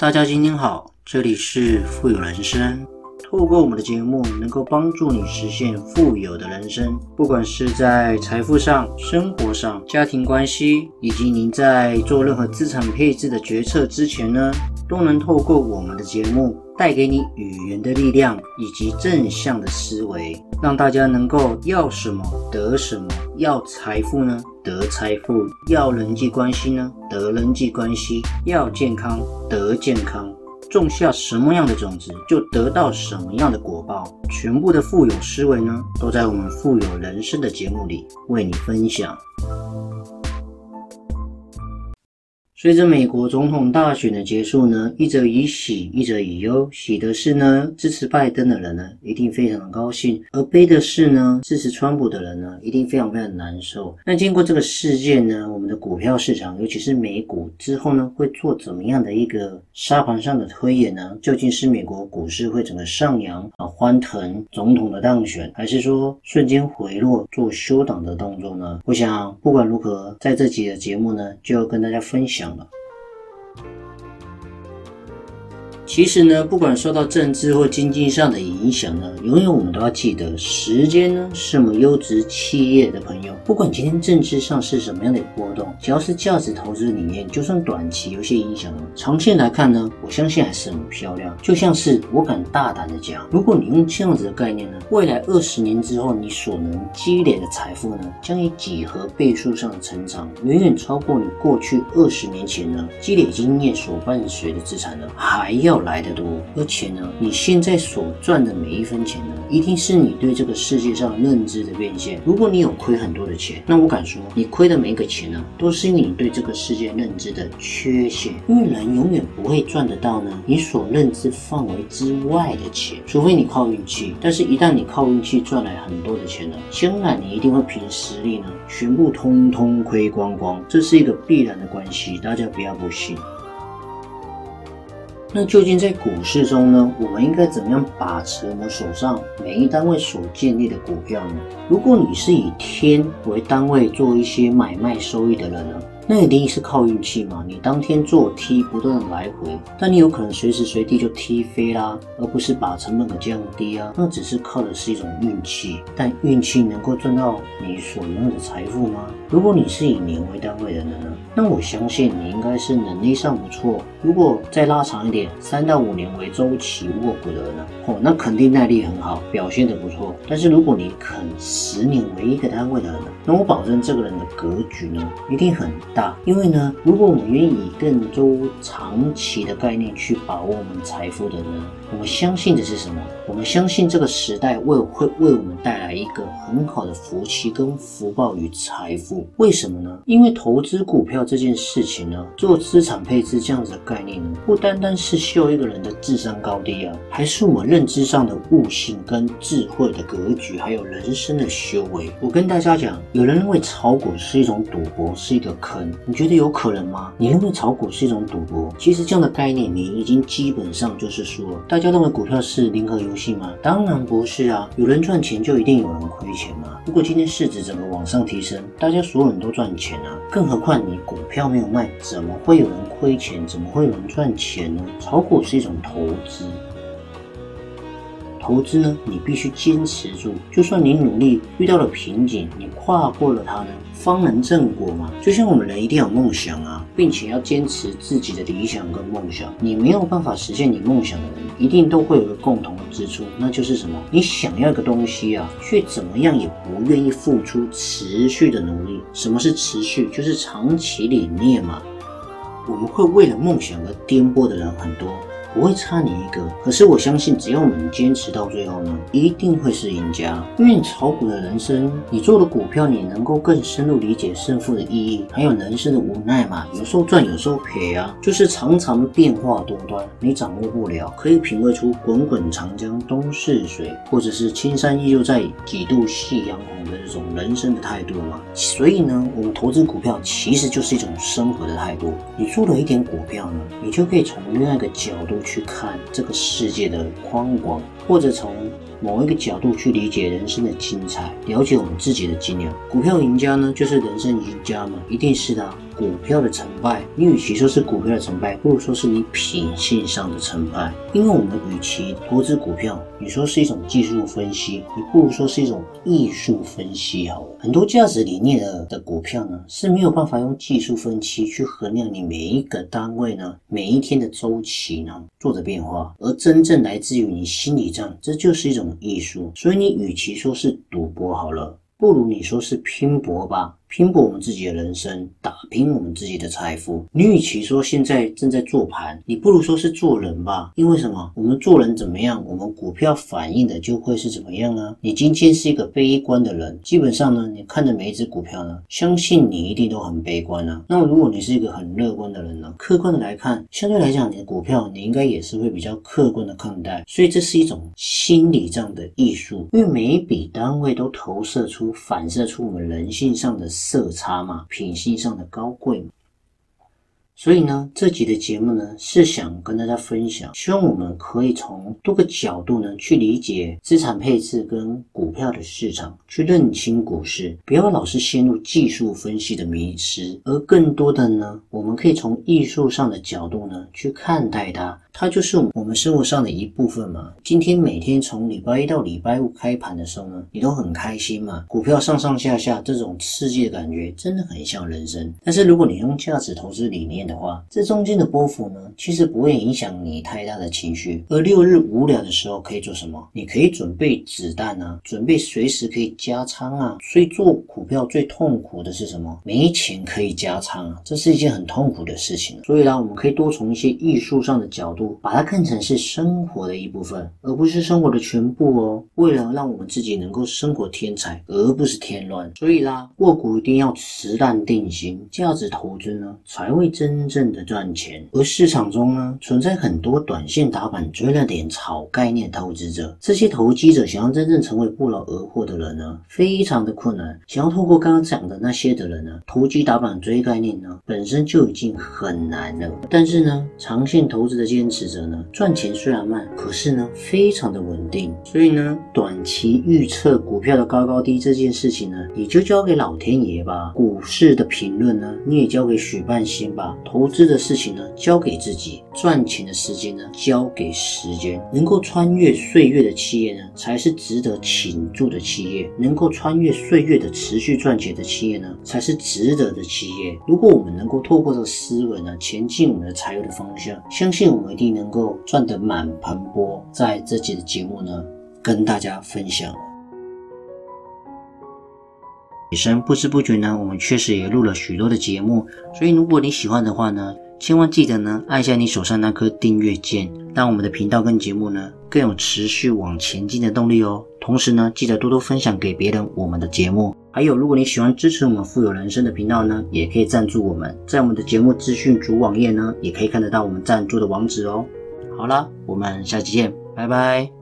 大家今天好，这里是富有人生。透过我们的节目，能够帮助你实现富有的人生。不管是在财富上、生活上、家庭关系，以及您在做任何资产配置的决策之前呢，都能透过我们的节目，带给你语言的力量以及正向的思维，让大家能够要什么得什么。要财富呢，得财富；要人际关系呢，得人际关系；要健康，得健康。种下什么样的种子，就得到什么样的果报。全部的富有思维呢，都在我们富有人生的节目里为你分享。随着美国总统大选的结束呢，一则以喜，一则以忧。喜的是呢，支持拜登的人呢，一定非常的高兴；而悲的是呢，支持川普的人呢，一定非常非常难受。那经过这个事件呢，我们的股票市场，尤其是美股之后呢，会做怎么样的一个沙盘上的推演呢？究竟是美国股市会整个上扬啊，欢腾总统的当选，还是说瞬间回落做休档的动作呢？我想不管如何，在这集的节目呢，就要跟大家分享。了。其实呢，不管受到政治或经济上的影响呢，永远我们都要记得，时间呢是我们优质企业的朋友。不管今天政治上是什么样的波动，只要是价值投资理念，就算短期有些影响呢，长线来看呢，我相信还是很漂亮。就像是我敢大胆的讲，如果你用这样子的概念呢，未来二十年之后，你所能积累的财富呢，将以几何倍数上的成长，远远超过你过去二十年前呢积累经验所伴随的资产呢，还要。来的多，而且呢，你现在所赚的每一分钱呢，一定是你对这个世界上认知的变现。如果你有亏很多的钱，那我敢说，你亏的每一个钱呢，都是因为你对这个世界认知的缺陷。因为人永远不会赚得到呢你所认知范围之外的钱，除非你靠运气。但是，一旦你靠运气赚来很多的钱呢，将来你一定会凭实力呢，全部通通亏光光，这是一个必然的关系，大家不要不信。那究竟在股市中呢，我们应该怎么样把持我们手上每一单位所建立的股票呢？如果你是以天为单位做一些买卖收益的人呢？那一定是靠运气嘛？你当天做踢不断的来回，但你有可能随时随地就踢飞啦，而不是把成本给降低啊。那只是靠的是一种运气，但运气能够赚到你所拥有的财富吗？如果你是以年为单位的人呢？那我相信你应该是能力上不错。如果再拉长一点，三到五年为周期握股的人呢？哦，那肯定耐力很好，表现的不错。但是如果你肯十年为一个单位的人呢？那我保证这个人的格局呢，一定很。因为呢，如果我们愿意以更周长期的概念去把握我们财富的呢，我们相信的是什么？我们相信这个时代为会为我们带来一个很好的福气跟福报与财富。为什么呢？因为投资股票这件事情呢，做资产配置这样子的概念呢，不单单是秀一个人的智商高低啊，还是我们认知上的悟性跟智慧的格局，还有人生的修为。我跟大家讲，有人认为炒股是一种赌博，是一个坑。你觉得有可能吗？你认为炒股是一种赌博？其实这样的概念，你已经基本上就是说，大大家认为股票是零和游戏吗？当然不是啊！有人赚钱就一定有人亏钱吗？如果今天市值整个往上提升，大家所有人都赚钱啊！更何况你股票没有卖，怎么会有人亏钱？怎么会有人赚钱呢？炒股是一种投资。投资呢，你必须坚持住，就算你努力遇到了瓶颈，你跨过了它呢，方能正果嘛。就像我们人一定有梦想啊，并且要坚持自己的理想跟梦想。你没有办法实现你梦想的人，一定都会有个共同的之处，那就是什么？你想要一个东西啊，却怎么样也不愿意付出持续的努力。什么是持续？就是长期理念嘛。我们会为了梦想而颠簸的人很多。不会差你一个，可是我相信，只要我们坚持到最后呢，一定会是赢家。因为你炒股的人生，你做的股票，你能够更深入理解胜负的意义，还有人生的无奈嘛。有时候赚，有时候赔啊，就是常常变化多端，你掌握不了。可以品味出滚滚长江东逝水，或者是青山依旧在，几度夕阳红的这种人生的态度嘛。所以呢，我们投资股票其实就是一种生活的态度。你做了一点股票呢，你就可以从另外一个角度。去看这个世界的宽广，或者从某一个角度去理解人生的精彩，了解我们自己的斤两。股票赢家呢，就是人生赢家嘛，一定是的。股票的成败，你与其说是股票的成败，不如说是你品性上的成败。因为我们与其投资股票，你说是一种技术分析，你不如说是一种艺术分析好了。很多价值理念的的股票呢是没有办法用技术分析去衡量你每一个单位呢每一天的周期呢做的变化，而真正来自于你心理上，这就是一种艺术。所以你与其说是赌博好了，不如你说是拼搏吧。拼搏我们自己的人生，打拼我们自己的财富。你与其说现在正在做盘，你不如说是做人吧。因为什么？我们做人怎么样，我们股票反映的就会是怎么样啊。你今天是一个悲观的人，基本上呢，你看着每一只股票呢，相信你一定都很悲观啊。那么如果你是一个很乐观的人呢，客观的来看，相对来讲，你的股票你应该也是会比较客观的看待。所以这是一种心理上的艺术，因为每一笔单位都投射出、反射出我们人性上的。色差嘛，品性上的高贵嘛。所以呢，这集的节目呢，是想跟大家分享，希望我们可以从多个角度呢，去理解资产配置跟股票的市场，去认清股市，不要老是陷入技术分析的迷失，而更多的呢，我们可以从艺术上的角度呢，去看待它。它就是我们生活上的一部分嘛。今天每天从礼拜一到礼拜五开盘的时候呢，你都很开心嘛。股票上上下下这种刺激的感觉，真的很像人生。但是如果你用价值投资理念的话，这中间的波幅呢，其实不会影响你太大的情绪。而六日无聊的时候可以做什么？你可以准备子弹啊，准备随时可以加仓啊。所以做股票最痛苦的是什么？没钱可以加仓啊，这是一件很痛苦的事情。所以呢，我们可以多从一些艺术上的角度。把它看成是生活的一部分，而不是生活的全部哦。为了让我们自己能够生活天才，而不是添乱，所以啦，握股一定要持淡定心，价值投资呢才会真正的赚钱。而市场中呢，存在很多短线打板追了点炒概念投资者，这些投机者想要真正成为不劳而获的人呢，非常的困难。想要透过刚刚讲的那些的人呢，投机打板追概念呢，本身就已经很难了。但是呢，长线投资的坚持。持者呢，赚钱虽然慢，可是呢，非常的稳定。所以呢，短期预测股票的高高低这件事情呢，你就交给老天爷吧。股市的评论呢，你也交给许半仙吧。投资的事情呢，交给自己。赚钱的时间呢，交给时间。能够穿越岁月的企业呢，才是值得倾注的企业。能够穿越岁月的持续赚钱的企业呢，才是值得的企业。如果我们能够透过这个思维呢，前进我们的财务的方向，相信我们一定。能够赚得满盆钵，在这期的节目呢，跟大家分享。女生不知不觉呢，我们确实也录了许多的节目，所以如果你喜欢的话呢，千万记得呢，按下你手上那颗订阅键，让我们的频道跟节目呢，更有持续往前进的动力哦。同时呢，记得多多分享给别人我们的节目。还有，如果你喜欢支持我们富有人生的频道呢，也可以赞助我们，在我们的节目资讯主网页呢，也可以看得到我们赞助的网址哦。好了，我们下期见，拜拜。